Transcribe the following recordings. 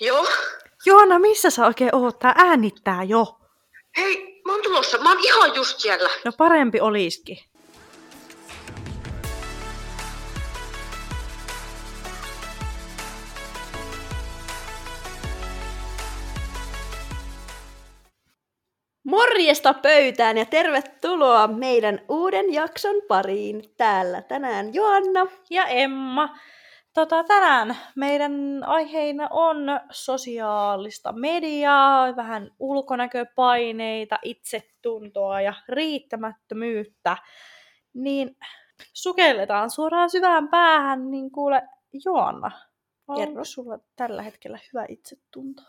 Joo. Joona, missä sä oikein oot? Tää äänittää jo. Hei, mä oon tulossa. Mä oon ihan just siellä. No parempi oliski. Morjesta pöytään ja tervetuloa meidän uuden jakson pariin. Täällä tänään Joanna. Ja Emma. Tota, tänään meidän aiheina on sosiaalista mediaa, vähän ulkonäköpaineita, itsetuntoa ja riittämättömyyttä. Niin sukelletaan suoraan syvään päähän, niin kuule Joanna, onko sulla tällä hetkellä hyvä itsetunto?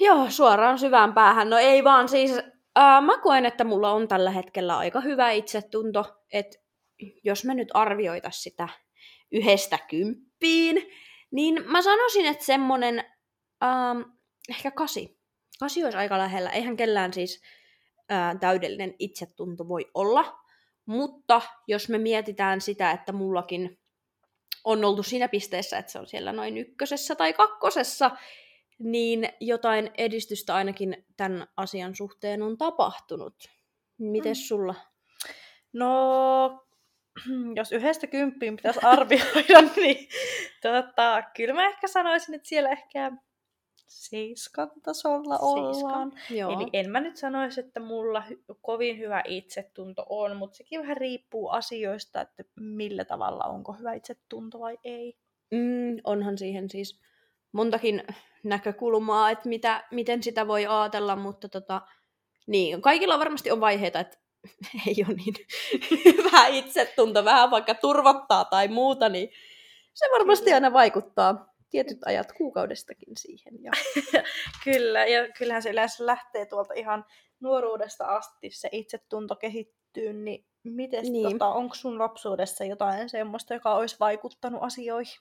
Joo, suoraan syvään päähän. No ei vaan siis, ää, mä koen, että mulla on tällä hetkellä aika hyvä itsetunto, että jos me nyt arvioitaisiin sitä yhdestä kymppiin, niin mä sanoisin, että semmonen ähm, ehkä kasi. Kasi olisi aika lähellä. Eihän kellään siis äh, täydellinen itsetunto voi olla. Mutta jos me mietitään sitä, että mullakin on oltu siinä pisteessä, että se on siellä noin ykkösessä tai kakkosessa, niin jotain edistystä ainakin tämän asian suhteen on tapahtunut. Miten sulla? No, jos yhdestä kymppiin pitäisi arvioida, niin tota, kyllä mä ehkä sanoisin, että siellä ehkä seiskan tasolla ollaan. Joo. Eli en mä nyt sanoisi, että mulla hy- kovin hyvä itsetunto on, mutta sekin vähän riippuu asioista, että millä tavalla onko hyvä itsetunto vai ei. Mm, onhan siihen siis montakin näkökulmaa, että mitä, miten sitä voi ajatella, mutta tota, niin, kaikilla varmasti on vaiheita, että ei ole niin hyvä itsetunto, vähän vaikka turvottaa tai muuta, niin se varmasti aina vaikuttaa tietyt ajat kuukaudestakin siihen. Ja... Kyllä, ja kyllähän se yleensä lähtee tuolta ihan nuoruudesta asti se itsetunto kehittyy, niin miten Niin. tota, onko sun lapsuudessa jotain semmoista, joka olisi vaikuttanut asioihin?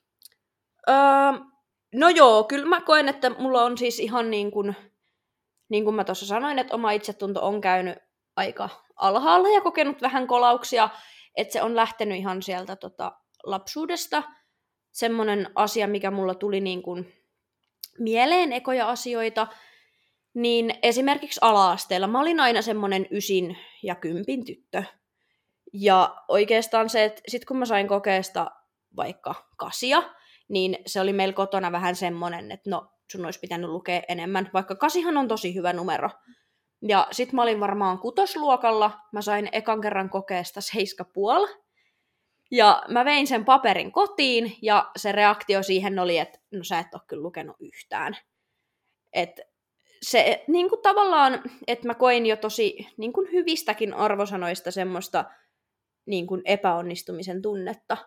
Öö, no joo, kyllä mä koen, että mulla on siis ihan niin kuin, niin kuin mä tuossa sanoin, että oma itsetunto on käynyt aika alhaalla ja kokenut vähän kolauksia, että se on lähtenyt ihan sieltä tota, lapsuudesta. Semmoinen asia, mikä mulla tuli niin kuin mieleen ekoja asioita, niin esimerkiksi ala-asteella mä olin aina semmoinen ysin ja kympin tyttö. Ja oikeastaan se, että sit kun mä sain kokeesta vaikka kasia, niin se oli meillä kotona vähän semmoinen, että no sun olisi pitänyt lukea enemmän, vaikka kasihan on tosi hyvä numero. Ja sit mä olin varmaan kutosluokalla, mä sain ekan kerran kokeesta seiska puol. Ja mä vein sen paperin kotiin, ja se reaktio siihen oli, että no sä et ole kyllä lukenut yhtään. Et se niin kuin tavallaan, että mä koin jo tosi niin kuin hyvistäkin arvosanoista semmoista niin kuin epäonnistumisen tunnetta.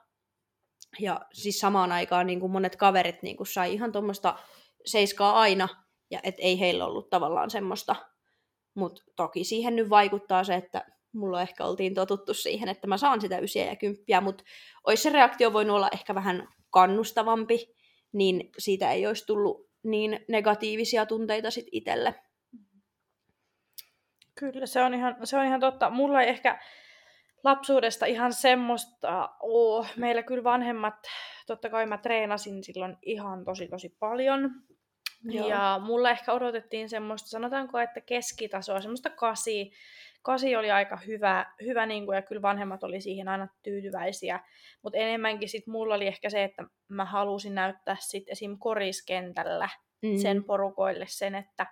Ja siis samaan aikaan niin kuin monet kaverit niin kuin sai ihan tuommoista seiskaa aina, ja et ei heillä ollut tavallaan semmoista. Mutta toki siihen nyt vaikuttaa se, että mulla ehkä oltiin totuttu siihen, että mä saan sitä ysiä ja kymppiä, mutta olisi se reaktio voinut olla ehkä vähän kannustavampi, niin siitä ei olisi tullut niin negatiivisia tunteita sit itselle. Kyllä, se on ihan, se on ihan totta. Mulla ei ehkä lapsuudesta ihan semmoista oo. Meillä kyllä vanhemmat, totta kai mä treenasin silloin ihan tosi tosi paljon. Joo. Ja mulla ehkä odotettiin semmoista, sanotaanko, että keskitasoa, semmoista kasi. Kasi oli aika hyvä, hyvä niin kuin, ja kyllä vanhemmat oli siihen aina tyytyväisiä. Mutta enemmänkin sit mulla oli ehkä se, että mä halusin näyttää sit esim. koriskentällä Mm. sen porukoille sen, että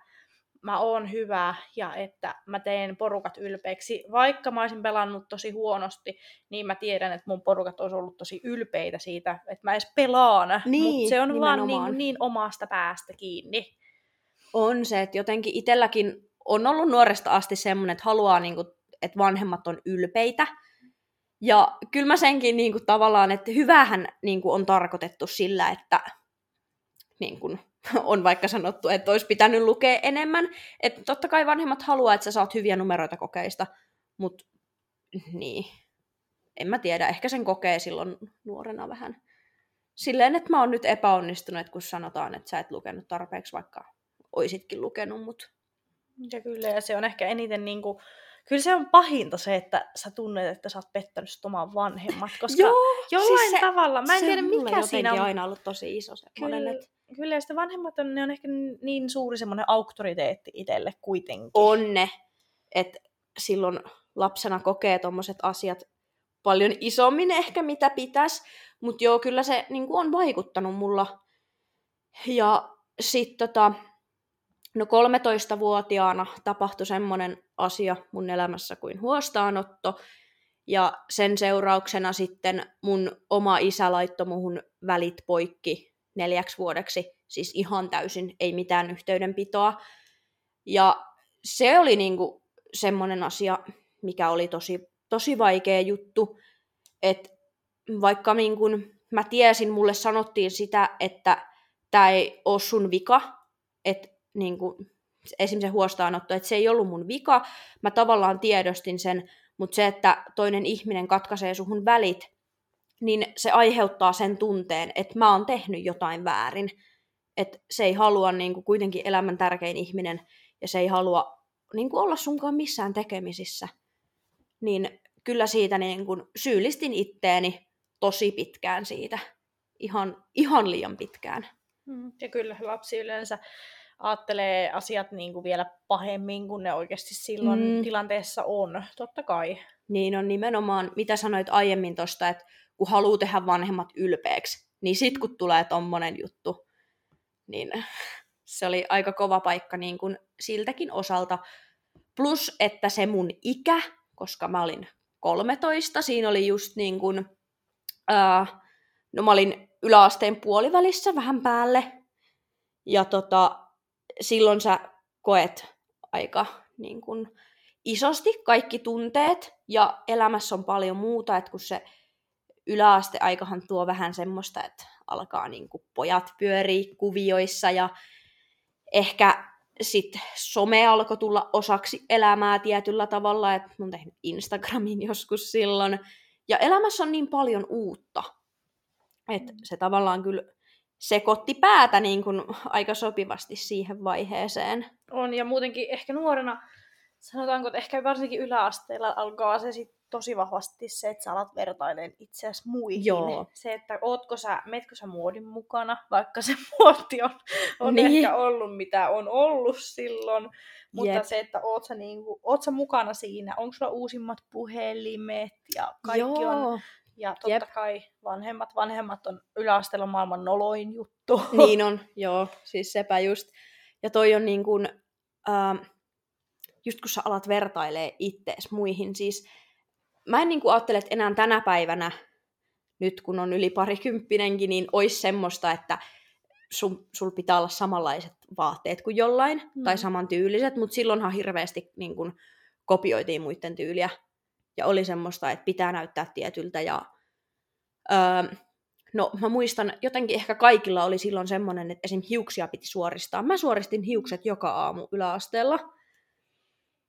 mä oon hyvä ja että mä teen porukat ylpeiksi. Vaikka mä olisin pelannut tosi huonosti, niin mä tiedän, että mun porukat olisi ollut tosi ylpeitä siitä, että mä edes pelaan. Niin, Mutta se on vaan niin, nimenomaan. niin omasta päästä kiinni. On se, että jotenkin itselläkin on ollut nuoresta asti semmoinen, että haluaa, niin kuin, että vanhemmat on ylpeitä. Ja kyllä mä senkin niin kuin, tavallaan, että hyvähän niin kuin, on tarkoitettu sillä, että niin kuin, on vaikka sanottu, että olisi pitänyt lukea enemmän. Että totta kai vanhemmat haluaa, että sä saat hyviä numeroita kokeista, mutta niin, en mä tiedä, ehkä sen kokee silloin nuorena vähän. Silleen, että mä oon nyt epäonnistunut, että kun sanotaan, että sä et lukenut tarpeeksi, vaikka oisitkin lukenut, mutta Ja kyllä, ja se on ehkä eniten niin kuin kyllä se on pahinta se, että sä tunnet, että sä oot pettänyt oman vanhemmat, koska Joo, jollain siis se- tavalla, mä en tiedä mikä siinä on. aina ollut tosi iso semmoinen, Kyllä, että kyllä, ja sitten vanhemmat on, ne on ehkä niin suuri semmoinen auktoriteetti itselle kuitenkin. on ne, että silloin lapsena kokee tommoset asiat paljon isommin ehkä mitä pitäisi, mutta joo, kyllä se niin on vaikuttanut mulla. Ja sitten tota, no 13-vuotiaana tapahtui semmoinen asia mun elämässä kuin huostaanotto, ja sen seurauksena sitten mun oma isä laittoi muhun välit poikki neljäksi vuodeksi, siis ihan täysin, ei mitään yhteydenpitoa. Ja se oli niinku semmoinen asia, mikä oli tosi, tosi vaikea juttu, että vaikka niinku mä tiesin, mulle sanottiin sitä, että tämä ei ole sun vika, että niinku, esimerkiksi se huostaanotto, että se ei ollut mun vika, mä tavallaan tiedostin sen, mutta se, että toinen ihminen katkaisee suhun välit, niin se aiheuttaa sen tunteen, että mä oon tehnyt jotain väärin. Että se ei halua niin kuin, kuitenkin elämän tärkein ihminen ja se ei halua niin kuin, olla sunkaan missään tekemisissä. Niin kyllä siitä niin kuin, syyllistin itteeni tosi pitkään siitä. Ihan, ihan liian pitkään. Mm, Ja kyllä lapsi yleensä ajattelee asiat niin kuin vielä pahemmin kuin ne oikeasti silloin Mm. tilanteessa on, totta kai. Niin on nimenomaan, mitä sanoit aiemmin tuosta, että kun haluaa tehdä vanhemmat ylpeäksi, niin sit kun tulee tommonen juttu, niin se oli aika kova paikka niin kuin siltäkin osalta. Plus, että se mun ikä, koska mä olin 13, siinä oli just niin kuin, ää, no mä olin yläasteen puolivälissä vähän päälle, ja tota, silloin sä koet aika niin kuin, isosti kaikki tunteet, ja elämässä on paljon muuta, että kun se yläasteaikahan tuo vähän semmoista, että alkaa niin kuin pojat pyörii kuvioissa, ja ehkä sitten some alkoi tulla osaksi elämää tietyllä tavalla, että oon tehnyt Instagramin joskus silloin, ja elämässä on niin paljon uutta, että se tavallaan kyllä sekoitti päätä niin kuin aika sopivasti siihen vaiheeseen. On, ja muutenkin ehkä nuorena, sanotaanko, että ehkä varsinkin yläasteella alkaa se sit tosi vahvasti se, että sä alat vertailemaan itseäsi muihin. Joo. Se, että ootko sä, metkö sä muodin mukana, vaikka se muoti on, on Niin. ehkä ollut mitä on ollut silloin. Mutta Jep. se, että oot sä, niinku, oot sä mukana siinä, onko sulla uusimmat puhelimet ja kaikki Joo. on. Ja totta Jep. kai vanhemmat, vanhemmat on yläasteella maailman noloin juttu. Niin on, joo, siis sepä just. Ja toi on niin kuin, ähm, just kun sä alat vertailee ittees muihin, siis mä en niin kuin ajattele, että enää tänä päivänä, nyt kun on yli parikymppinenkin, niin olisi semmoista, että sun, sul pitää olla samanlaiset vaatteet kuin jollain, mm. tai samantyyliset, mutta silloinhan hirveästi niin kuin, kopioitiin muiden tyyliä, ja oli semmoista, että pitää näyttää tietyltä, ja öö, No mä muistan, jotenkin ehkä kaikilla oli silloin semmoinen, että esim. hiuksia piti suoristaa. Mä suoristin hiukset joka aamu yläasteella.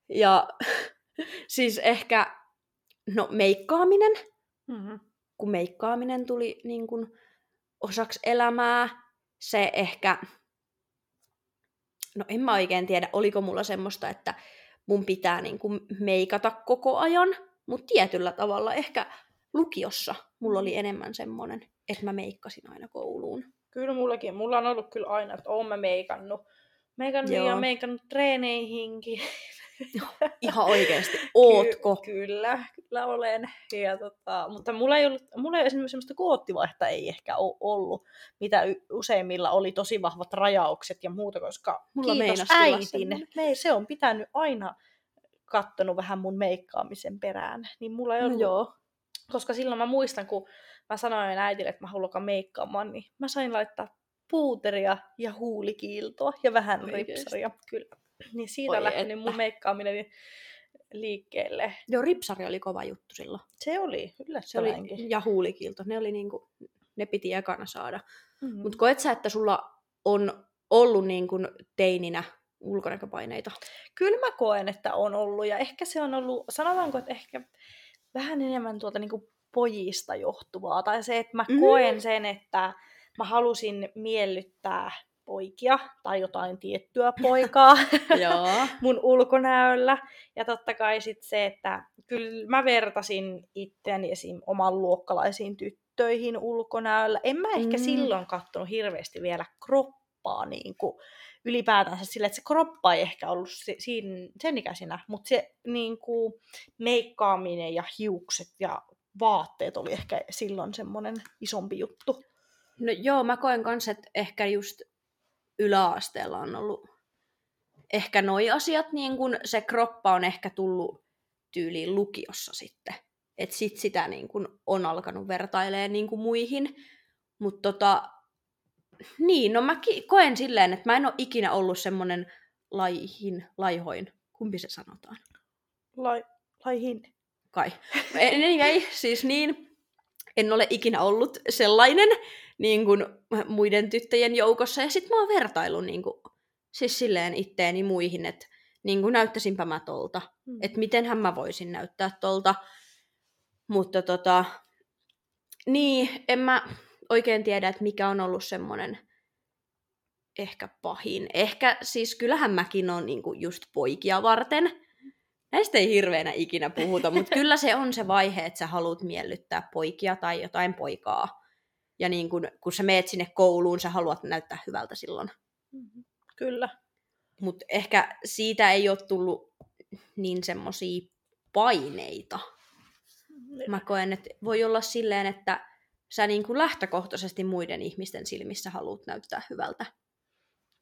Ja siis ehkä, no meikkaaminen, Mm-hmm. kun meikkaaminen tuli niin kuin osaksi elämää, se ehkä, no en mä oikein tiedä, oliko mulla semmoista, että mun pitää niin kuin meikata koko ajan, mutta tietyllä tavalla ehkä lukiossa mulla oli enemmän semmoinen, että mä meikkasin aina kouluun. Kyllä mullakin. Mulla on ollut kyllä aina, että oon mä meikannut. Meikannut ja Joo. meikannut treeneihinkin. Ihan oikeasti, ootko? Ky- kyllä, kyllä olen. Ja tota, mutta mulla ei ollut, mulla ei esimerkiksi semmoista koottivaihta ei ehkä ole ollut, mitä y- useimmilla oli tosi vahvat rajaukset ja muuta, koska Mulla kiitos äitin, me, se on pitänyt aina kattonut vähän mun meikkaamisen perään. Niin mulla ei No ollut, joo. koska silloin mä muistan, kun mä sanoin äitille, että mä haluan meikkaamaan, niin mä sain laittaa puuteria ja huulikiiltoa ja vähän Oikeesti? ripsaria. Kyllä. Niin siitä lähtenyt että. mun meikkaaminen liikkeelle. Joo, ripsari oli kova juttu silloin. Se oli Se oli, ja huulikilto, ne oli niinku, ne piti ekana saada. Mm. Mutta koet sä, että sulla on ollut niinku teininä ulkonäköpaineita? Kyllä mä koen, että on ollut. Ja ehkä se on ollut, sanotaanko, että ehkä vähän enemmän tuolta niin pojista johtuvaa. Tai se, että mä Mm. koen sen, että mä halusin miellyttää poikia tai jotain tiettyä poikaa mun ulkonäöllä. Ja totta kai sit se, että kyllä mä vertasin itseäni esim. oman luokkalaisiin tyttöihin ulkonäöllä. En mä ehkä mm. silloin kattonut hirveästi vielä kroppaa niin kuin ylipäätänsä sillä, että se kroppa ei ehkä ollut si- siinä, sen ikäisenä, mutta se niin kuin, meikkaaminen ja hiukset ja vaatteet oli ehkä silloin semmoinen isompi juttu. No joo, mä koen kanssa, että ehkä just yläasteella on ollut ehkä noi asiat, niin kun se kroppa on ehkä tullut tyyliin lukiossa sitten. Että sit sitä niin kun on alkanut vertailemaan niin kuin muihin. Mutta tota, niin, no mä koen silleen, että mä en ole ikinä ollut semmonen laihin, laihoin. Kumpi se sanotaan? Lai, laihin. kai. Ei, ei, ei, siis niin, en ole ikinä ollut sellainen niin kuin muiden tyttöjen joukossa. Ja sitten mä oon vertaillut niin kuin, siis silleen itteeni muihin, että niin kuin näyttäisinpä mä tolta. Mm. Että mitenhän mä voisin näyttää tolta. Mutta tota, niin, en mä oikein tiedä, että mikä on ollut semmoinen ehkä pahin. Ehkä siis kyllähän mäkin on niinku just poikia varten. Näistä ei hirveänä ikinä puhuta, mutta kyllä se on se vaihe, että sä haluat miellyttää poikia tai jotain poikaa. Ja niin kun, kun sä meet sinne kouluun, sä haluat näyttää hyvältä silloin. Mhm. Kyllä. Mutta ehkä siitä ei ole tullut niin semmoisia paineita. Mä koen, että voi olla silleen, että sä niin kuin lähtökohtaisesti muiden ihmisten silmissä haluat näyttää hyvältä.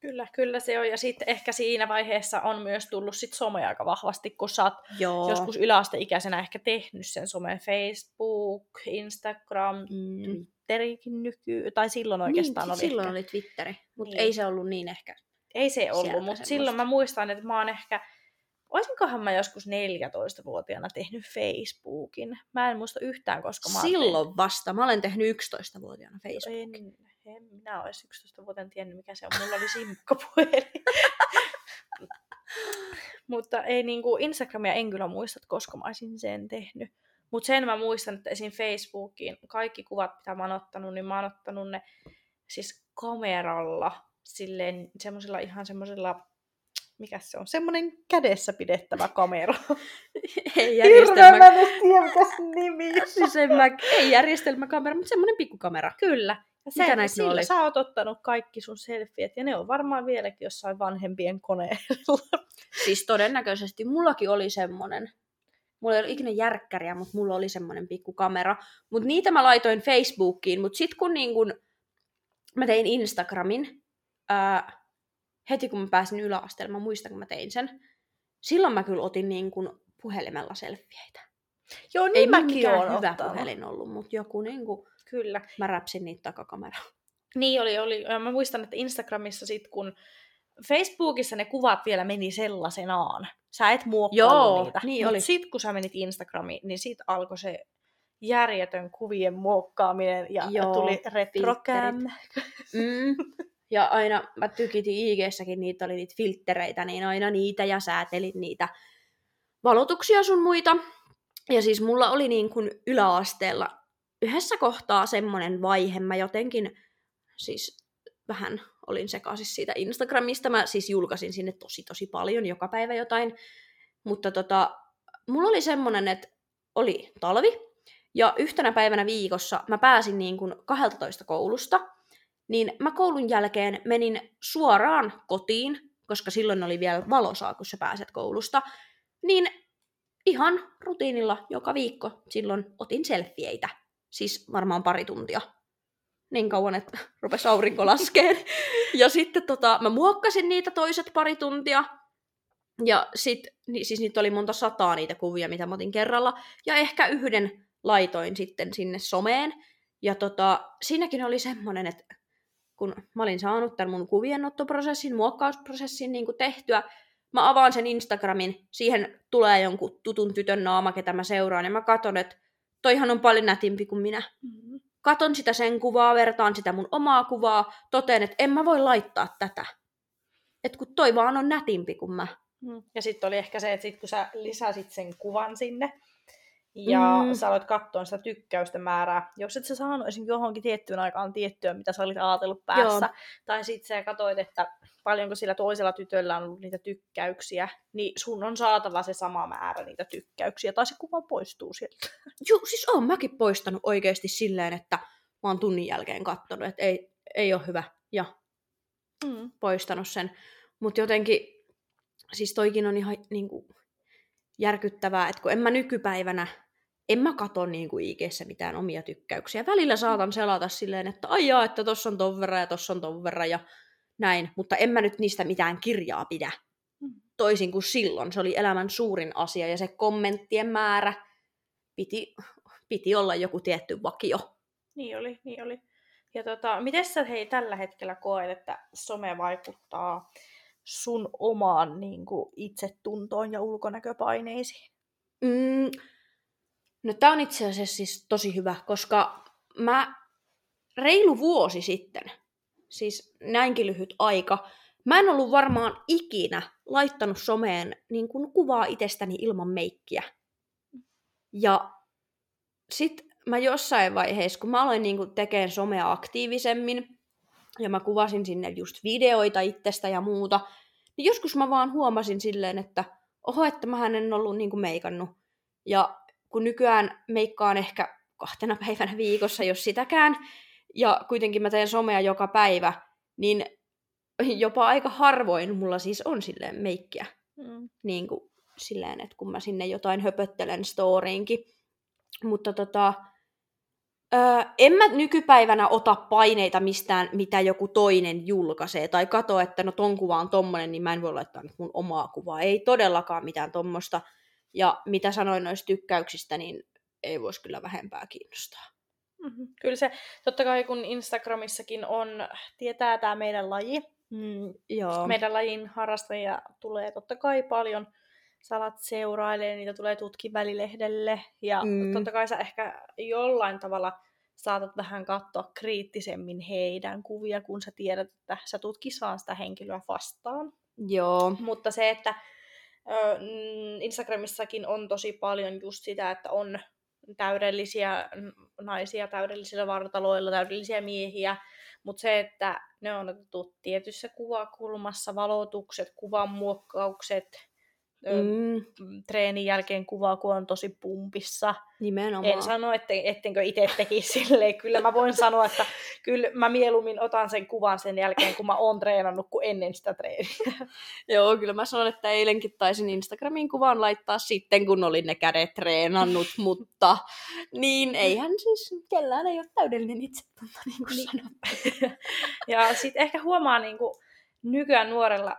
Kyllä, kyllä se on. Ja sitten ehkä siinä vaiheessa on myös tullut sit some aika vahvasti, kun sä oot Joo. joskus yläasteikäisenä ehkä tehnyt sen somen Facebook, Instagram, Mm. Twitterikin nyky, tai silloin oikeastaan niin, oli silloin ehkä. oli Twitteri, mutta Niin. ei se ollut niin ehkä. Ei se ollut, mutta silloin mä muistan, että mä oon ehkä, olisinkohan mä joskus 14-vuotiaana tehnyt Facebookin. Mä en muista yhtään, koska mä Silloin vasta. Mä olen tehnyt 11-vuotiaana tehnyt- Facebookin. En, en minä olisi 11-vuotiaana tiennyt, mikä se on. Mulla oli simkkapuhelin. Mutta ei niinku Instagramia en kyllä muista, että koska mä olisin sen tehnyt. Mutta sen mä muistan, että esim. Facebookiin kaikki kuvat, mitä mä oon ottanut, niin mä oon ottanut ne siis kameralla, silleen semmoisella ihan semmoisella, mikä se on, semmoinen kädessä pidettävä kamera. ei järjestelmä... mä se nimi siis en mä... ei järjestelmäkamera, mutta semmoinen pikkukamera. Kyllä. Ja Mitä sen, näitä sillä oli? sä oot ottanut kaikki sun selfiet, ja ne on varmaan vieläkin jossain vanhempien koneella. Siis todennäköisesti mullakin oli semmonen. Mulla ei ollut ikinä järkkäriä, mutta mulla oli semmonen pikku kamera. Mutta niitä mä laitoin Facebookiin, mutta sit kun niin kun mä tein Instagramin, ää, heti kun mä pääsin yläasteelle, mä muistan kun mä tein sen, silloin mä kyllä otin niin kun puhelimella selfieitä. Joo, niin ei mäkin oon hyvä ottanut. puhelin ollut, mutta joku niin kun, Kyllä. mä räpsin niitä takakameraan. Niin oli, oli. Ja mä muistan, että Instagramissa sit kun Facebookissa ne kuvat vielä meni sellaisenaan. Sä et muokkaillut niitä. niin Mut oli. sit sit kun sä menit Instagramiin, niin sit alkoi se järjetön kuvien muokkaaminen ja Joo, tuli retrocam. Mm. Ja aina mä tykitin IG-säkin, niitä oli niitä filttereitä, niin aina niitä ja säätelin niitä valotuksia sun muita. Ja siis mulla oli niin kuin yläasteella yhdessä kohtaa semmonen vaihe, mä jotenkin siis vähän olin sekaisin siitä Instagramista. Mä siis julkaisin sinne tosi tosi paljon, joka päivä jotain. Mutta tota, mulla oli semmonen, että oli talvi, ja yhtenä päivänä viikossa mä pääsin niin kuin 12 koulusta, niin mä koulun jälkeen menin suoraan kotiin, koska silloin oli vielä valosaa, kun sä pääset koulusta, niin ihan rutiinilla joka viikko silloin otin selfieitä. Siis varmaan pari tuntia. Niin kauan, että rupesi aurinko laskeen. ja sitten tota, mä muokkasin niitä toiset pari tuntia. Ja sit, niin, siis niitä oli monta sataa niitä kuvia, mitä mä otin kerralla. Ja ehkä yhden laitoin sitten sinne someen. Ja tota, siinäkin oli semmonen, että kun mä olin saanut tämän mun kuvienottoprosessin, muokkausprosessin niin kuin tehtyä, mä avaan sen Instagramin, siihen tulee jonkun tutun tytön naama, ketä mä seuraan, ja mä katon, että toihan on paljon nätimpi kuin minä. Mm. Katon sitä sen kuvaa, vertaan sitä mun omaa kuvaa, toteen, että en mä voi laittaa tätä. Että kun toi vaan on nätimpi kuin mä. Mm. Ja sitten oli ehkä se, että sit kun sä lisäsit sen kuvan sinne, ja Mm. sä aloit katsoa sitä tykkäysten määrää. Jos et sä saanut esimerkiksi johonkin tiettyyn aikaan tiettyä, mitä sä olit ajatellut päässä, Joo. tai sit sä katsoit, että paljonko sillä toisella tytöllä on ollut niitä tykkäyksiä, niin sun on saatava se sama määrä niitä tykkäyksiä, tai se kuva poistuu sieltä. Joo, siis oon mäkin poistanut oikeasti silleen, että mä oon tunnin jälkeen kattonut, että ei, ei ole hyvä, ja Mm. poistanut sen. Mutta jotenkin, siis toikin on ihan niin kuin, järkyttävää, että kun en mä nykypäivänä, en mä kato niin kuin IGssä mitään omia tykkäyksiä. Välillä saatan selata silleen, että ai jaa, että tossa on ton verran ja tossa on ton verran ja näin, mutta en mä nyt niistä mitään kirjaa pidä. Mm. Toisin kuin silloin, se oli elämän suurin asia ja se kommenttien määrä piti, piti olla joku tietty vakio. Niin oli, niin oli. Ja tota, miten sä hei tällä hetkellä koet, että some vaikuttaa sun omaan niin kuin, itsetuntoon ja ulkonäköpaineisiin? Mm, no tää on itse asiassa siis tosi hyvä, koska mä reilu vuosi sitten, siis näinkin lyhyt aika, mä en ollut varmaan ikinä laittanut someen niin kuin kuvaa itsestäni ilman meikkiä. Ja sit mä jossain vaiheessa, kun mä aloin niin kuin tekemään somea aktiivisemmin, ja mä kuvasin sinne just videoita itsestä ja muuta, niin joskus mä vaan huomasin silleen, että oho, että mä en ollut niin kuin meikannut. Ja kun nykyään meikkaan ehkä kahtena päivänä viikossa, jos sitäkään, ja kuitenkin mä teen somea joka päivä, niin jopa aika harvoin mulla siis on silleen meikkiä. Mm. Niin kuin silleen, että kun mä sinne jotain höpöttelen storiinkin. Mutta tota, öö, en mä nykypäivänä ota paineita mistään, mitä joku toinen julkaisee, tai kato, että no ton kuva on tommonen, niin mä en voi laittaa nyt mun omaa kuvaa. Ei todellakaan mitään tommosta. Ja mitä sanoin noista tykkäyksistä, niin ei voisi kyllä vähempää kiinnostaa. Mm-hmm. Kyllä se, totta kai kun Instagramissakin on, tietää tämä meidän laji, mm, Joo. meidän lajin harrastajia tulee totta kai paljon. Sä alat seurailee, niitä tulee tutki välilehdelle. Ja Mm. totta kai sä ehkä jollain tavalla saatat vähän katsoa kriittisemmin heidän kuvia, kun sä tiedät, että sä tutkisaan sitä henkilöä vastaan. Joo. Mutta se, että Instagramissakin on tosi paljon just sitä, että on täydellisiä naisia täydellisillä vartaloilla, täydellisiä miehiä, mutta se, että ne on otettu tietyssä kuvakulmassa, valotukset, kuvan muokkaukset, mm. Treenin jälkeen kuva, kun on tosi pumpissa. nimenomaan. En sano, etten, ettenkö itse tekisi silleen. Kyllä mä voin sanoa, että kyllä mä mieluummin otan sen kuvan sen jälkeen, kun mä oon treenannut, kuin ennen sitä treeniä. Joo, kyllä mä sanon, että eilenkin taisin Instagramiin kuvan laittaa sitten, kun olin ne kädet treenannut, mutta niin eihän siis kellään ei ole täydellinen itsetunto, niin kuin Niin. sanottu. Ja sitten ehkä huomaa niin kuin nykyään nuorella,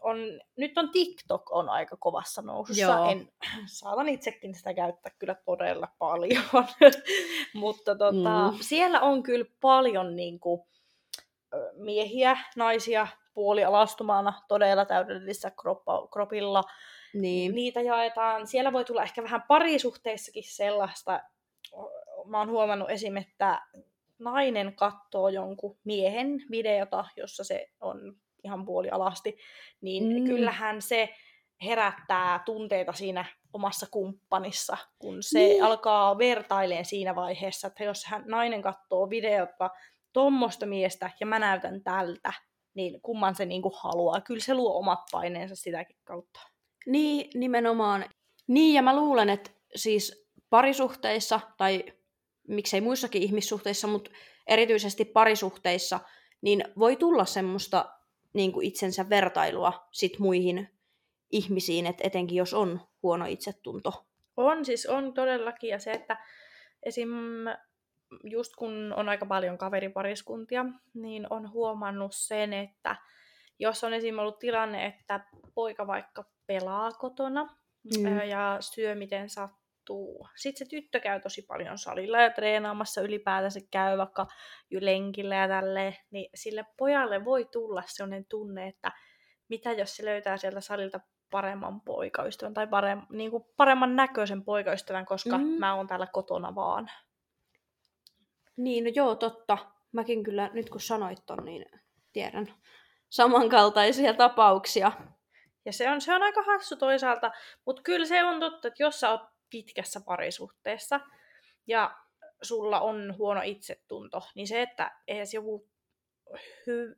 on, nyt on TikTok on aika kovassa nousussa. Joo. En, saatan itsekin sitä käyttää kyllä todella paljon. Mutta tota, Mm. mm. siellä on kyllä paljon niin kuin, miehiä, naisia puolialastumana todella täydellisessä kroppa, kropilla. Niin. Niitä jaetaan. Siellä voi tulla ehkä vähän parisuhteissakin sellaista. Mä oon huomannut esim. että nainen katsoo jonkun miehen videota, jossa se on ihan puolialasti, niin Mm. kyllähän se herättää tunteita siinä omassa kumppanissa, kun se niin. alkaa vertaileen siinä vaiheessa, että jos hän, nainen katsoo videota tuommoista miestä ja mä näytän tältä, niin kumman se niinku haluaa. Kyllä se luo omat paineensa sitäkin kautta. Niin, nimenomaan. Niin, ja mä luulen, että siis parisuhteissa, tai miksei muissakin ihmissuhteissa, mutta erityisesti parisuhteissa, niin voi tulla semmoista niin kuin itsensä vertailua sit muihin ihmisiin, että etenkin jos on huono itsetunto. On siis, on todellakin. Ja se, että esim. just kun on aika paljon kaveripariskuntia, niin on huomannut sen, että jos on esim. ollut tilanne, että poika vaikka pelaa kotona Mm. mm. ja syö miten sattuu. Sitten se tyttö käy tosi paljon salilla ja treenaamassa ylipäätänsä käy vaikka lenkillä ja tälleen, niin sille pojalle voi tulla sellainen tunne, että mitä jos se löytää sieltä salilta paremman poikaystävän tai parem, niin kuin paremman näköisen poikaystävän, koska mm. mä oon täällä kotona vaan. Niin, no joo, totta. Mäkin kyllä, nyt kun sanoit ton, niin tiedän samankaltaisia tapauksia. Ja se on, se on aika hassu toisaalta, mutta kyllä se on totta, että jos sä oot pitkässä parisuhteessa ja sulla on huono itsetunto, niin se, että edes joku, hy,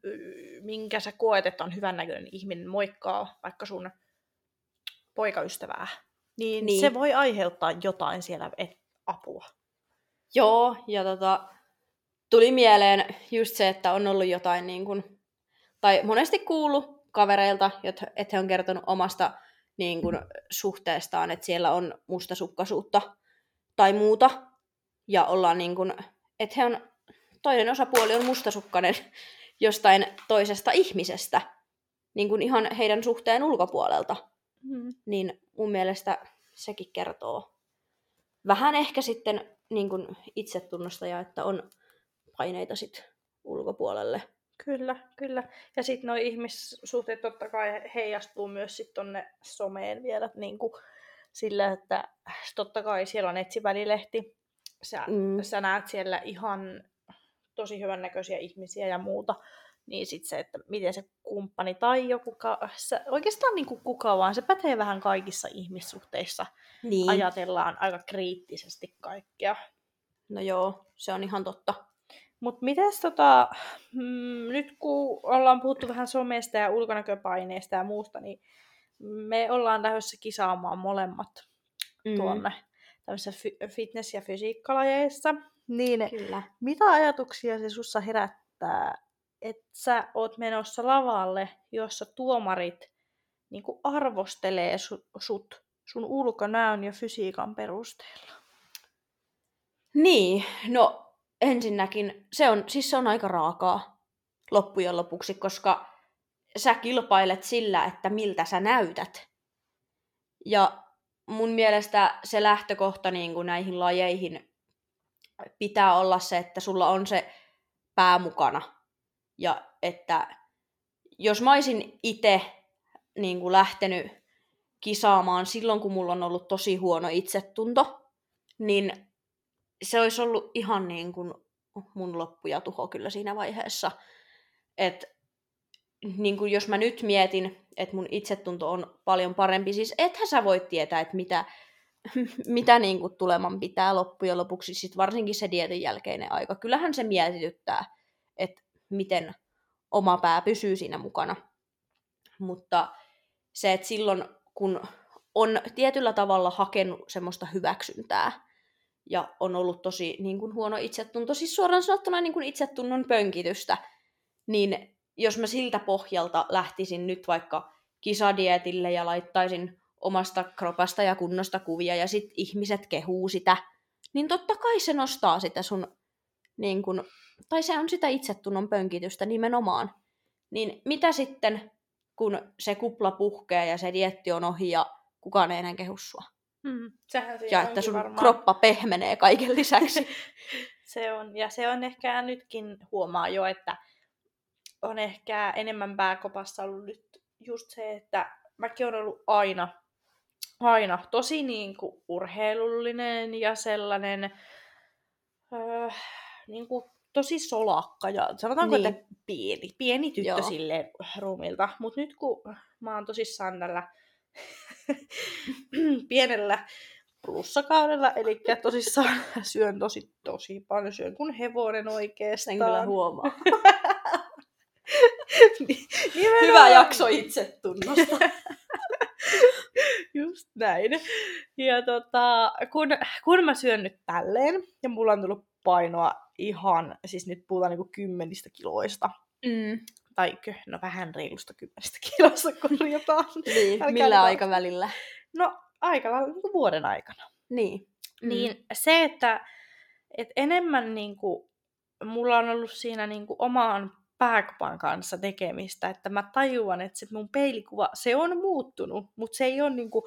minkä sä koet, että on hyvännäköinen ihminen, moikkaa vaikka sun poikaystävää, niin, niin. se voi aiheuttaa jotain siellä et, apua. Joo, ja tota, tuli mieleen just se, että on ollut jotain niin kuin, tai monesti kuulu kavereilta, että he on kertonut omasta niin kuin, suhteestaan, että siellä on mustasukkaisuutta tai muuta, ja ollaan niin kuin, että he on, toinen osapuoli on mustasukkainen jostain toisesta ihmisestä, niin kuin ihan heidän suhteen ulkopuolelta. Mm. Niin mun mielestä sekin kertoo vähän ehkä sitten niin kuin itsetunnosta ja että on paineita sit ulkopuolelle. Kyllä, kyllä. Ja sitten nuo ihmissuhteet totta kai heijastuu myös sitten tonne someen vielä niin kuin sillä, että totta kai siellä on etsivälilehti. Sä, mm. sä näet siellä ihan tosi hyvännäköisiä ihmisiä ja muuta. Niin sitten se, että miten se kumppani tai joku, se, oikeastaan niin kuin kuka vaan, se pätee vähän kaikissa ihmissuhteissa. Niin. Ajatellaan aika kriittisesti kaikkea. No joo, se on ihan totta. Mutta mites tota, mm, nyt kun ollaan puhuttu vähän somesta ja ulkonäköpaineista ja muusta, niin me ollaan lähdössä kisaamaan molemmat mm. tuonne tämmöisissä fitness- ja fysiikkalajeissa. Niin Kyllä. mitä ajatuksia se sussa herättää, että sä oot menossa lavalle, jossa tuomarit niin arvostelee su- sut sun ulkonäön ja fysiikan perusteella? Niin, no ensinnäkin se on, siis se on aika raakaa loppujen lopuksi, koska sä kilpailet sillä, että miltä sä näytät. Ja mun mielestä se lähtökohta niin kuin näihin lajeihin pitää olla se, että sulla on se pää mukana. Ja että jos mä olisin itse niin kuin lähtenyt kisaamaan silloin, kun mulla on ollut tosi huono itsetunto, niin se olisi ollut ihan niin kuin mun loppu ja tuho kyllä siinä vaiheessa. Että niin kuin jos mä nyt mietin, että mun itsetunto on paljon parempi, siis ethän sä voi tietää, että mitä, mitä niin kuin tuleman pitää loppujen lopuksi, sit varsinkin se dietin jälkeinen aika. Kyllähän se mietityttää, että miten oma pää pysyy siinä mukana. Mutta se, että silloin kun on tietyllä tavalla hakenut semmoista hyväksyntää, ja on ollut tosi niin kuin, huono itsetunto, siis suoraan sanottuna niin kuin itsetunnon pönkitystä, niin jos mä siltä pohjalta lähtisin nyt vaikka kisadietille ja laittaisin omasta kropasta ja kunnosta kuvia ja sit ihmiset kehuu sitä, niin totta kai se nostaa sitä sun, niin kun, tai se on sitä itsetunnon pönkitystä nimenomaan. Niin mitä sitten, kun se kupla puhkee ja se dietti on ohi ja kukaan ei enää kehu sua? Mm, ja että sun varmaan. kroppa pehmenee kaiken lisäksi. se on, ja se on ehkä nytkin huomaa jo, että on ehkä enemmän pääkopassa ollut nyt just se, että mäkin olen ollut aina, aina tosi niin kuin urheilullinen ja sellainen öö, niin kuin tosi solakka ja sanotaanko, niin. että pieni, pieni tyttö Joo. silleen ruumilta. Mutta nyt kun mä oon tosissaan tällä pienellä plussakaudella, eli tosissaan syön tosi tosi paljon, syön kun hevonen oikeastaan. Sen kyllä huomaa. Hyvä jakso itsetunnosta. Just näin. Ja tota, kun, kun mä syön nyt tälleen, ja mulla on tullut painoa ihan, siis nyt puhutaan niinku kymmenistä kiloista, mm tai no vähän reilusta kymmenestä kilosta korjataan. niin, Älkää millä aikavälillä? No aika lailla niin vuoden aikana. Niin. Mm. Niin se, että et enemmän niin kuin, mulla on ollut siinä niin kuin, omaan pääkopan kanssa tekemistä, että mä tajuan, että se mun peilikuva, se on muuttunut, mutta se ei ole niin kuin,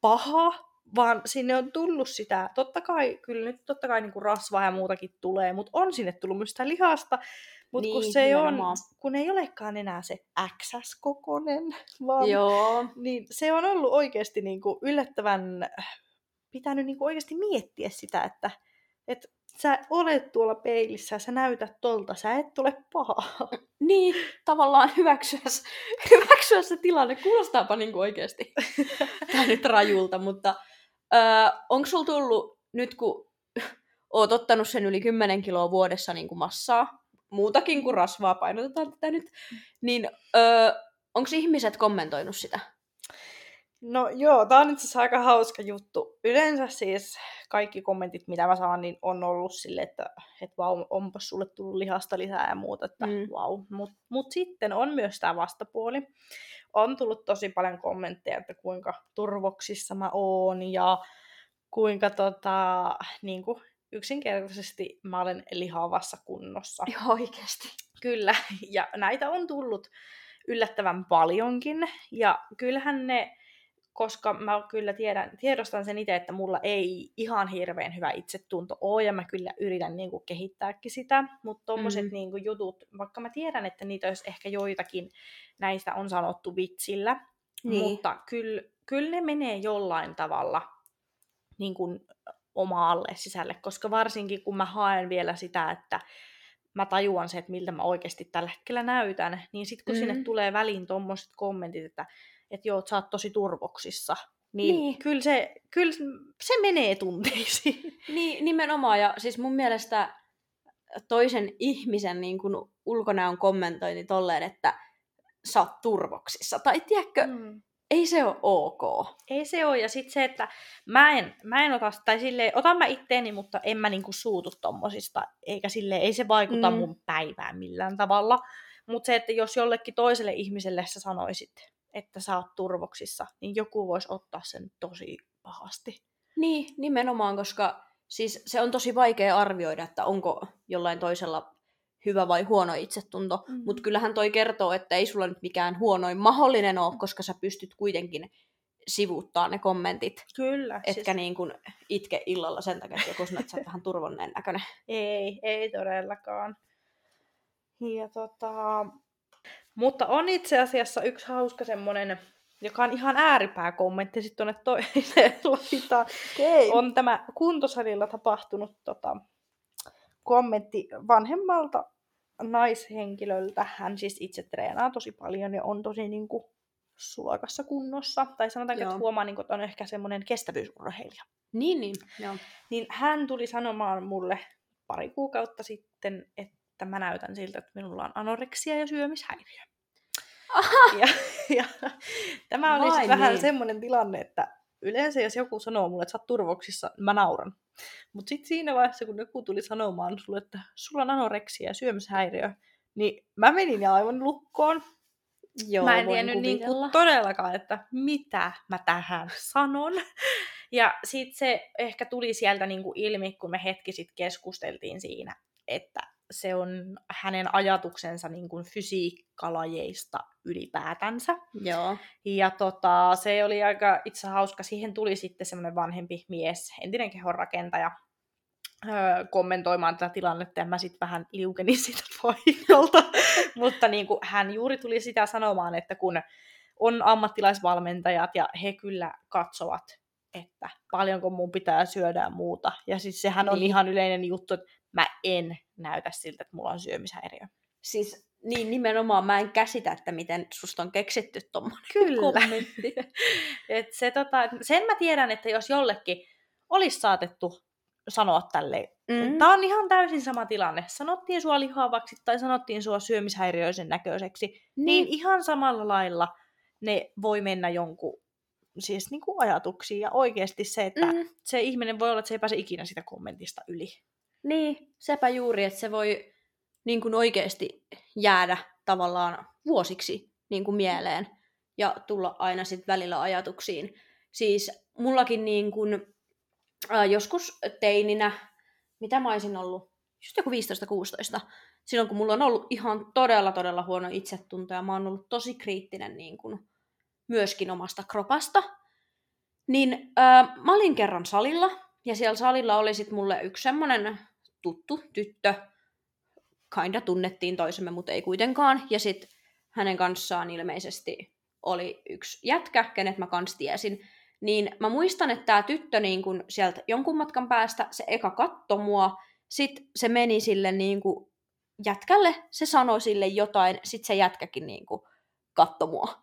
paha, vaan sinne on tullut sitä, totta kai, kyllä nyt totta kai niin kuin rasvaa ja muutakin tulee, mutta on sinne tullut myös sitä lihasta, mutta niin, kun se on, kun ei olekaan enää se XS-kokonen, vaan Joo. niin se on ollut oikeasti niin kuin yllättävän, pitänyt niin kuin oikeasti miettiä sitä, että, että sä olet tuolla peilissä ja sä näytät tolta, sä et ole paha. Niin, tavallaan hyväksyä, hyväksyä se tilanne. Kuulostaapa niin kuin oikeasti tämä nyt rajulta, mutta öö, onko sulla tullut nyt, kun oot ottanut sen yli 10 kiloa vuodessa niin kuin massaa, muutakin kuin rasvaa, painotetaan tätä nyt, niin öö, onko ihmiset kommentoinut sitä? No joo, tää on itse asiassa aika hauska juttu. Yleensä siis kaikki kommentit, mitä mä saan, niin on ollut sille, että et vau, onpas sulle tullut lihasta lisää ja muuta, että Mm. vau. Mut, mut sitten on myös tämä vastapuoli. On tullut tosi paljon kommentteja, että kuinka turvoksissa mä oon ja kuinka tota, niin kuin yksinkertaisesti mä olen lihavassa kunnossa. Ihan oikeasti. Kyllä, ja näitä on tullut yllättävän paljonkin. Ja kyllähän ne, koska mä kyllä tiedän, tiedostan sen itse, että mulla ei ihan hirveän hyvä itsetunto ole, ja mä kyllä yritän niin kuin, kehittääkin sitä, mutta tommoset Mhm. niin kuin, jutut, vaikka mä tiedän, että niitä olisi ehkä joitakin näistä on sanottu vitsillä, Niin. mutta kyllä, kyllä ne menee jollain tavalla niin kuin omaalle sisälle, koska varsinkin kun mä haen vielä sitä, että mä tajuan se, että miltä mä oikeasti tällä hetkellä näytän, niin sitten kun mm. sinne Mm. tulee väliin tommoset kommentit, että, että joo, sä oot tosi turvoksissa, niin, Niin. niin. Kyllä, se, kyllä se menee tunteisiin. Niin, nimenomaan. Ja siis mun mielestä toisen ihmisen niin kuin ulkonäön kommentointi tolleen, että sä oot turvoksissa. Tai tiedätkö, mm. Ei se ole ok. Ei se ole. Ja sitten se, että mä en, mä en ota, tai silleen, otan mä itteeni, mutta en mä niinku suutu tommosista, eikä sille ei se vaikuta mm. mun päivään millään tavalla. Mutta se, että jos jollekin toiselle ihmiselle sä sanoisit, että sä oot turvoksissa, niin joku voisi ottaa sen tosi pahasti. Niin, nimenomaan, koska siis se on tosi vaikea arvioida, että onko jollain toisella hyvä vai huono itsetunto. Mm. Mhm. Mutta kyllähän toi kertoo, että ei sulla nyt mikään huonoin mahdollinen ole, koska sä pystyt kuitenkin sivuuttaa ne kommentit, Kyllä. etkä siis... niin kuin itke illalla sen takia, että joku sanoo, että sä vähän turvonneen näköinen. Ei, ei todellakaan. Ja tota... Mutta on itse asiassa yksi hauska semmonen, joka on ihan ääripää kommentti sitten tuonne toiseen laitaan. Okay. On tämä kuntosalilla tapahtunut tota, kommentti vanhemmalta naishenkilöltä. Hän siis itse treenaa tosi paljon ja on tosi niin kuin, sulakassa kunnossa. Tai sanotaanko, Joo. että huomaa, niin kuin, että on ehkä semmoinen kestävyysurheilija. Niin, niin. Joo. Niin hän tuli sanomaan mulle pari kuukautta sitten, että mä näytän siltä, että minulla on anoreksia ja syömishäiriö. Ja, ja tämä oli sitten vähän niin. semmoinen tilanne, että yleensä jos joku sanoo mulle, että sä oot turvoksissa, niin mä nauran. Mutta sitten siinä vaiheessa, kun joku tuli sanomaan sulle, että sulla on anoreksia ja syömishäiriö, niin mä menin aivan lukkoon. Joo, mä en tiennyt niin kuin todellakaan, että mitä mä tähän sanon. Ja sitten se ehkä tuli sieltä niin kuin ilmi, kun me hetki sitten keskusteltiin siinä, että se on hänen ajatuksensa niin kuin fysiikkalajeista ylipäätänsä. Joo. Ja tota, se oli aika itse hauska. Siihen tuli sitten semmoinen vanhempi mies, entinen kehonrakentaja, öö, kommentoimaan tätä tilannetta ja mä sitten vähän liukenin siitä paikalta. Mutta niin kuin, hän juuri tuli sitä sanomaan, että kun on ammattilaisvalmentajat ja he kyllä katsovat, että paljonko mun pitää syödä ja muuta. Ja siis sehän on Niin. ihan yleinen juttu, että mä en näytä siltä, että mulla on syömishäiriö. Siis niin nimenomaan mä en käsitä, että miten susta on keksitty tommonen Kyllä. kommentti. Et se, tota, sen mä tiedän, että jos jollekin olisi saatettu sanoa tälleen, Mm. Tämä on ihan täysin sama tilanne. Sanottiin sua lihavaksi tai sanottiin sua syömishäiriöisen näköiseksi, niin, niin ihan samalla lailla ne voi mennä jonkun siis niin kuin ajatuksiin. Ja oikeasti se, että. Mm. se ihminen voi olla, että se ei pääse ikinä sitä kommentista yli. Niin, sepä juuri, että se voi niin kuin oikeasti jäädä tavallaan vuosiksi niin kuin mieleen ja tulla aina sitten välillä ajatuksiin. Siis mullakin niin kuin, äh, joskus teininä, mitä mä olisin ollut, just joku 15-16, silloin kun mulla on ollut ihan todella todella huono itsetunto ja mä oon ollut tosi kriittinen niin kuin, myöskin omasta kropasta, niin äh, mä olin kerran salilla ja siellä salilla oli sitten mulle yksi semmonen tuttu tyttö, kinda tunnettiin toisemme, mutta ei kuitenkaan. Ja sitten hänen kanssaan ilmeisesti oli yksi jätkä, kenet mä kans tiesin. Niin mä muistan, että tämä tyttö niin kun sieltä jonkun matkan päästä, se eka katto mua, sit se meni sille niin kun jätkälle, se sanoi sille jotain, sit se jätkäkin niin kun katto mua.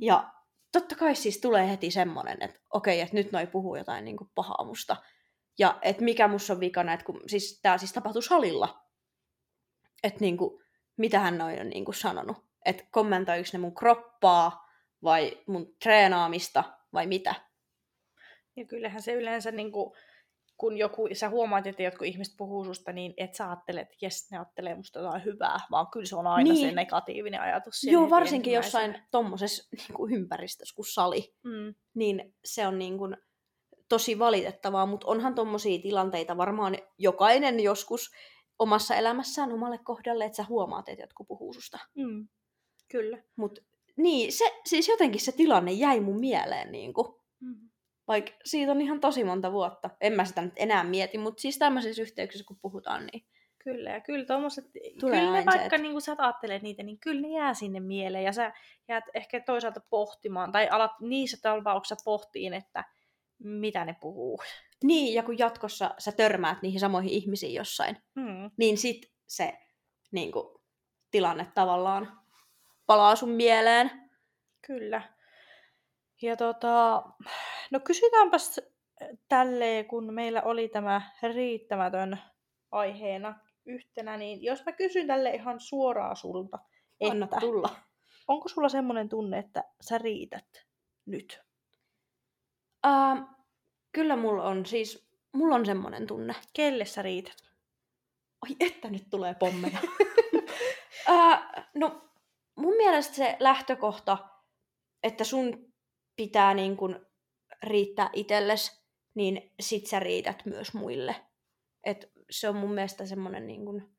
Ja totta kai siis tulee heti semmonen, että okei, että nyt noi puhuu jotain niin kuin pahaa musta. Ja että mikä musta on vikana, että kun, siis tää siis tapahtui salilla. Että niin kuin, mitähän noi on niin kuin sanonut. Että kommentoiko ne mun kroppaa vai mun treenaamista vai mitä. Ja kyllähän se yleensä, niin kuin, kun joku, sä huomaat, että jotkut ihmiset puhuu susta, niin et sä ajattele, että jes, ne ajattelee musta jotain hyvää, vaan kyllä se on aina Niin. se negatiivinen ajatus. Joo, varsinkin jossain tommosessa niin kuin ympäristössä kuin sali. Mm. niin se on niin kuin tosi valitettavaa, mutta onhan tommosia tilanteita varmaan jokainen joskus omassa elämässään omalle kohdalle, että sä huomaat, että jotkut puhuu susta. Mm. Kyllä. Mut niin, se, siis jotenkin se tilanne jäi mun mieleen, niin kuin, Mm. vaikka siitä on ihan tosi monta vuotta. En mä sitä nyt enää mieti, mutta siis tämmöisissä yhteyksissä kun puhutaan, niin Kyllä, ja kyllä tommoset, Tulee kyllä ne vaikka et- niin kun sä ajattelet niitä, niin kyllä ne jää sinne mieleen, ja sä jäät ehkä toisaalta pohtimaan, tai alat niissä tapauksissa pohtiin, että mitä ne puhuu. Niin, ja kun jatkossa sä törmäät niihin samoihin ihmisiin jossain, Mm. niin sit se niin kuin, tilanne tavallaan palaa sun mieleen. Kyllä. Ja tota, no kysytäänpäs tälleen, kun meillä oli tämä riittämätön aiheena yhtenä, niin jos mä kysyn tälle ihan suoraan sulta, Anna että tulla. onko sulla semmoinen tunne, että sä riität nyt? Uh, kyllä mulla on siis, mulla on semmonen tunne. Kelle sä riität? Ai että nyt tulee pommeja. uh, no mun mielestä se lähtökohta, että sun pitää niin kun riittää itelles, niin sit sä riität myös muille. Et se on mun mielestä semmonen niin kun,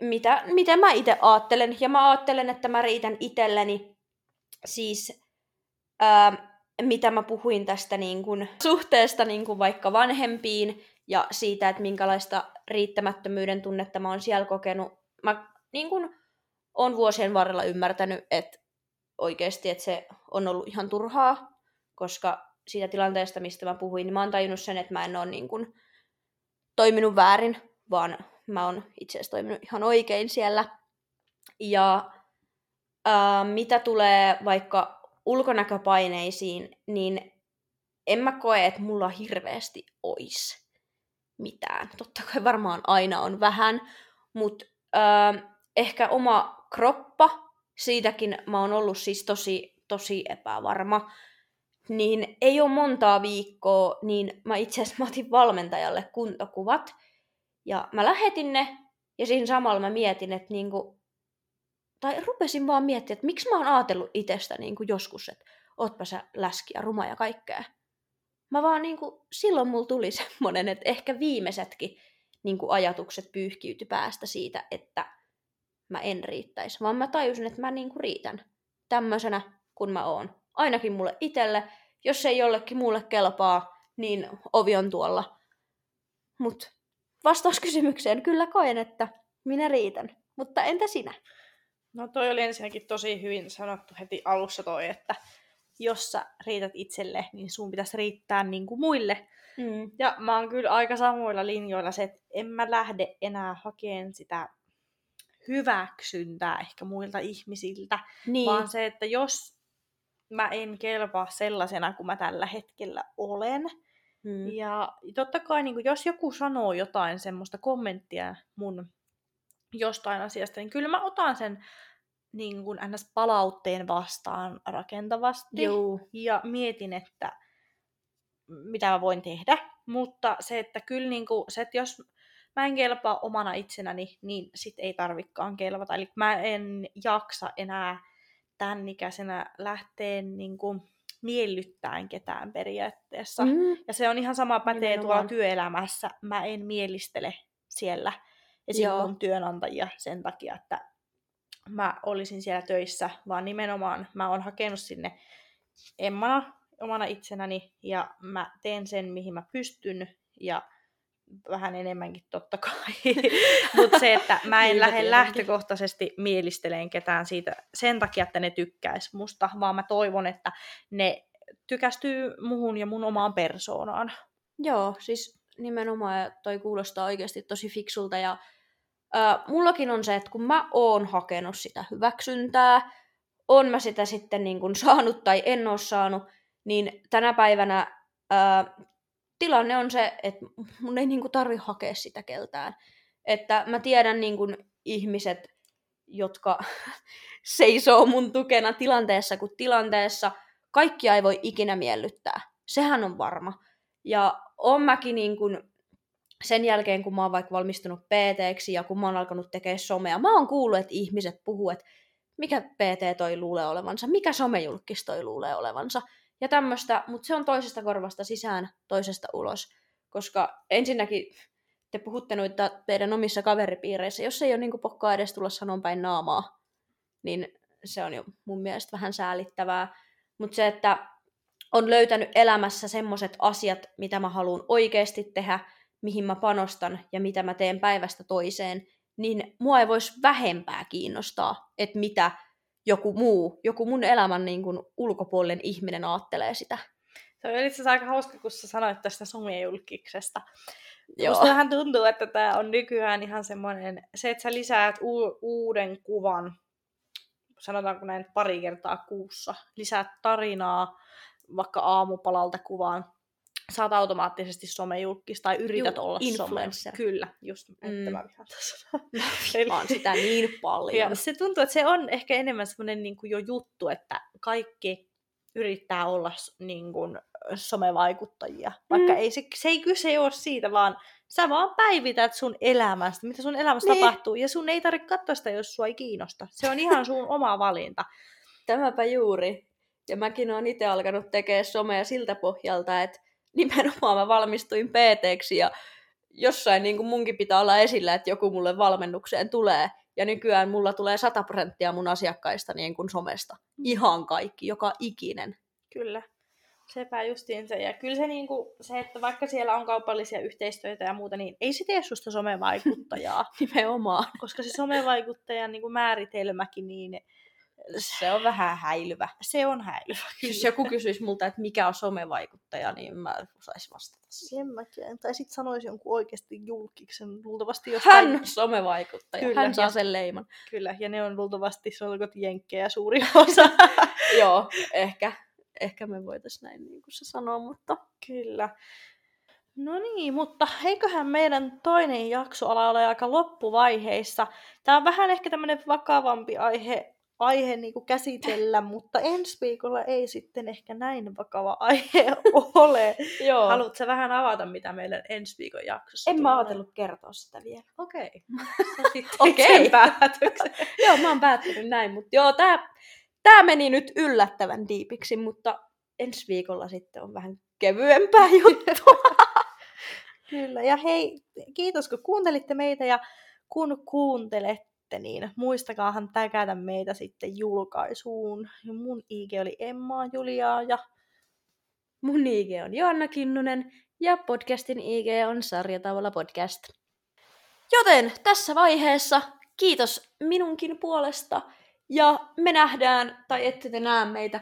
mitä, miten mä itse ajattelen. Ja mä ajattelen, että mä riitän itselleni siis ää, mitä mä puhuin tästä niin kun, suhteesta niin kun vaikka vanhempiin ja siitä, että minkälaista riittämättömyyden tunnetta mä oon siellä kokenut. Mä niin kun, oon vuosien varrella ymmärtänyt, että oikeasti että se on ollut ihan turhaa, koska siitä tilanteesta, mistä mä puhuin, niin mä oon tajunnut sen, että mä en ole niin kun, toiminut väärin, vaan mä oon itse asiassa toiminut ihan oikein siellä. Ja ää, mitä tulee vaikka ulkonäköpaineisiin, niin en mä koe, että mulla hirveästi ois mitään. Totta kai varmaan aina on vähän, mutta ehkä oma kroppa, siitäkin mä oon ollut siis tosi, tosi epävarma, niin ei ole montaa viikkoa, niin mä itse asiassa otin valmentajalle kuntokuvat, ja mä lähetin ne, ja siinä samalla mä mietin, että niinku, tai rupesin vaan miettimään, että miksi mä oon ajatellut itsestä niinku joskus, että ootpa sä läski ja ruma ja kaikkea. Mä vaan niinku, silloin mulla tuli semmonen, että ehkä viimeisetkin niinku ajatukset pyyhkiytyi päästä siitä, että mä en riittäisi, vaan mä tajusin, että mä niinku riitän tämmöisenä, kun mä oon. Ainakin mulle itelle, jos ei jollekin muulle kelpaa, niin ovi on tuolla. Mut vastaus kysymykseen, kyllä koen, että minä riitän. Mutta entä sinä? No toi oli ensinnäkin tosi hyvin sanottu heti alussa toi, että jos sä riität itselle, niin sun pitäisi riittää niin kuin muille. Mm. Ja mä oon kyllä aika samoilla linjoilla se, että en mä lähde enää hakemaan sitä hyväksyntää ehkä muilta ihmisiltä, Niin. vaan se, että jos mä en kelpaa sellaisena kuin mä tällä hetkellä olen, Mm. ja totta kai niin jos joku sanoo jotain semmoista kommenttia mun jostain asiasta, niin kyllä mä otan sen niin kuin ns. palautteen vastaan rakentavasti Joo. ja mietin, että mitä mä voin tehdä. Mutta se, että kyllä niin kuin, se, että jos mä en kelpaa omana itsenäni, niin sit ei tarvikaan kelvata. Eli mä en jaksa enää tämän ikäisenä lähteä niin kuin miellyttämään ketään periaatteessa. Mm. Ja se on ihan sama pätee tuolla Nimenomaan. työelämässä. Mä en mielistele siellä esim. Mun työnantajia sen takia, että mä olisin siellä töissä, vaan nimenomaan mä oon hakenut sinne emmana, omana itsenäni, ja mä teen sen, mihin mä pystyn, ja vähän enemmänkin totta kai. Mutta se, että mä en Niinpä lähde lähtökohtaisesti mielisteleen ketään siitä sen takia, että ne tykkäis musta, vaan mä toivon, että ne tykästyy muhun ja mun omaan persoonaan. Joo, siis nimenomaan ja toi kuulostaa oikeasti tosi fiksulta ja ö, mullakin on se, että kun mä oon hakenut sitä hyväksyntää on mä sitä sitten niin kuin saanut tai en ole saanut, niin tänä päivänä ää, tilanne on se, että mun ei niin kuin tarvi hakea sitä keltään. Että mä tiedän niin kuin ihmiset, jotka seisoo mun tukena tilanteessa kuin tilanteessa. Kaikkia ei voi ikinä miellyttää. Sehän on varma. Ja on mäkin niin kuin sen jälkeen, kun mä oon vaikka valmistunut pt ja kun mä oon alkanut tekemään somea, mä oon kuullut, että ihmiset puhuu, että mikä PT toi luulee olevansa, mikä somejulkis toi luulee olevansa. Ja tämmöistä, mutta se on toisesta korvasta sisään, toisesta ulos. Koska ensinnäkin te puhutte noita teidän omissa kaveripiireissä, jos ei ole niin pokkaa edes tulla sanon päin naamaa, niin se on jo mun mielestä vähän säälittävää. Mutta se, että on löytänyt elämässä semmoiset asiat, mitä mä haluan oikeasti tehdä, mihin mä panostan ja mitä mä teen päivästä toiseen, niin mua ei voisi vähempää kiinnostaa, että mitä joku muu, joku mun elämän niin kuin ulkopuolinen ihminen ajattelee sitä. Se on itse asiassa aika hauska, kun sä sanoit tästä somejulkiksesta. Joo. Musta vähän tuntuu, että tämä on nykyään ihan semmoinen, se, että sä lisäät u- uuden kuvan, sanotaanko näin pari kertaa kuussa, lisäät tarinaa vaikka aamupalalta kuvaan, saat automaattisesti somejulkis tai yrität Juu, olla influencer. Some. Kyllä, just, että mm. mä vihaan sitä niin paljon. Ja se tuntuu, että se on ehkä enemmän semmoinen niin jo juttu, että kaikki yrittää olla niin kuin, somevaikuttajia. Vaikka mm. ei, se, se ei kyse ole siitä, vaan sä vaan päivität sun elämästä, mitä sun elämässä niin. tapahtuu. Ja sun ei tarvitse katsoa sitä, jos sua ei kiinnosta. Se on ihan sun oma valinta. Tämäpä juuri. Ja mäkin olen itse alkanut tekemään somea siltä pohjalta, että nimenomaan mä valmistuin pt ja jossain niin kuin munkin pitää olla esillä, että joku mulle valmennukseen tulee. Ja nykyään mulla tulee 100 prosenttia mun asiakkaista niin kuin somesta. Ihan kaikki, joka ikinen. Kyllä. Sepä justiin se. Ja kyllä se, niin kuin, se, että vaikka siellä on kaupallisia yhteistyötä ja muuta, niin ei se tee susta somevaikuttajaa. Nimenomaan. Koska se somevaikuttajan niin kuin määritelmäkin, niin se on vähän häilyvä. Se on häilyvä, kyllä. Jos joku kysyisi multa, että mikä on somevaikuttaja, niin mä osaisin vastata. Sen mäkin. Tai sitten sanoisi jonkun oikeasti julkiksen. Luultavasti jos Hän on somevaikuttaja. Kyllä, Hän saa sen leiman. Kyllä, ja ne on luultavasti solkot jenkkejä suuri osa. Joo, ehkä. Ehkä me voitaisiin näin niin kuin se sanoa, mutta... Kyllä. No niin, mutta eiköhän meidän toinen jakso ala ole aika loppuvaiheissa. Tämä on vähän ehkä tämmöinen vakavampi aihe aihe niin kuin käsitellä, mutta ensi viikolla ei sitten ehkä näin vakava aihe ole. Joo. Haluatko vähän avata, mitä meidän ensi viikon jaksossa En mä ajatellut kertoa sitä vielä. Okei. Okay. Okei. Okay. joo, mä oon päättänyt näin, mutta joo, tää, tää meni nyt yllättävän diipiksi, mutta ensi viikolla sitten on vähän kevyempää juttua. Kyllä, ja hei, kiitos kun kuuntelitte meitä ja kun kuuntelette, sitten, niin muistakaahan täkätä meitä sitten julkaisuun. Ja mun IG oli Emma Juliaa ja mun IG on Joanna Kinnunen ja podcastin IG on Sarjatavalla podcast. Joten tässä vaiheessa kiitos minunkin puolesta ja me nähdään, tai ette te näe meitä,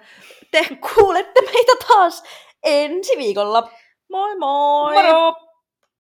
te kuulette meitä taas ensi viikolla. Moi moi! Moro!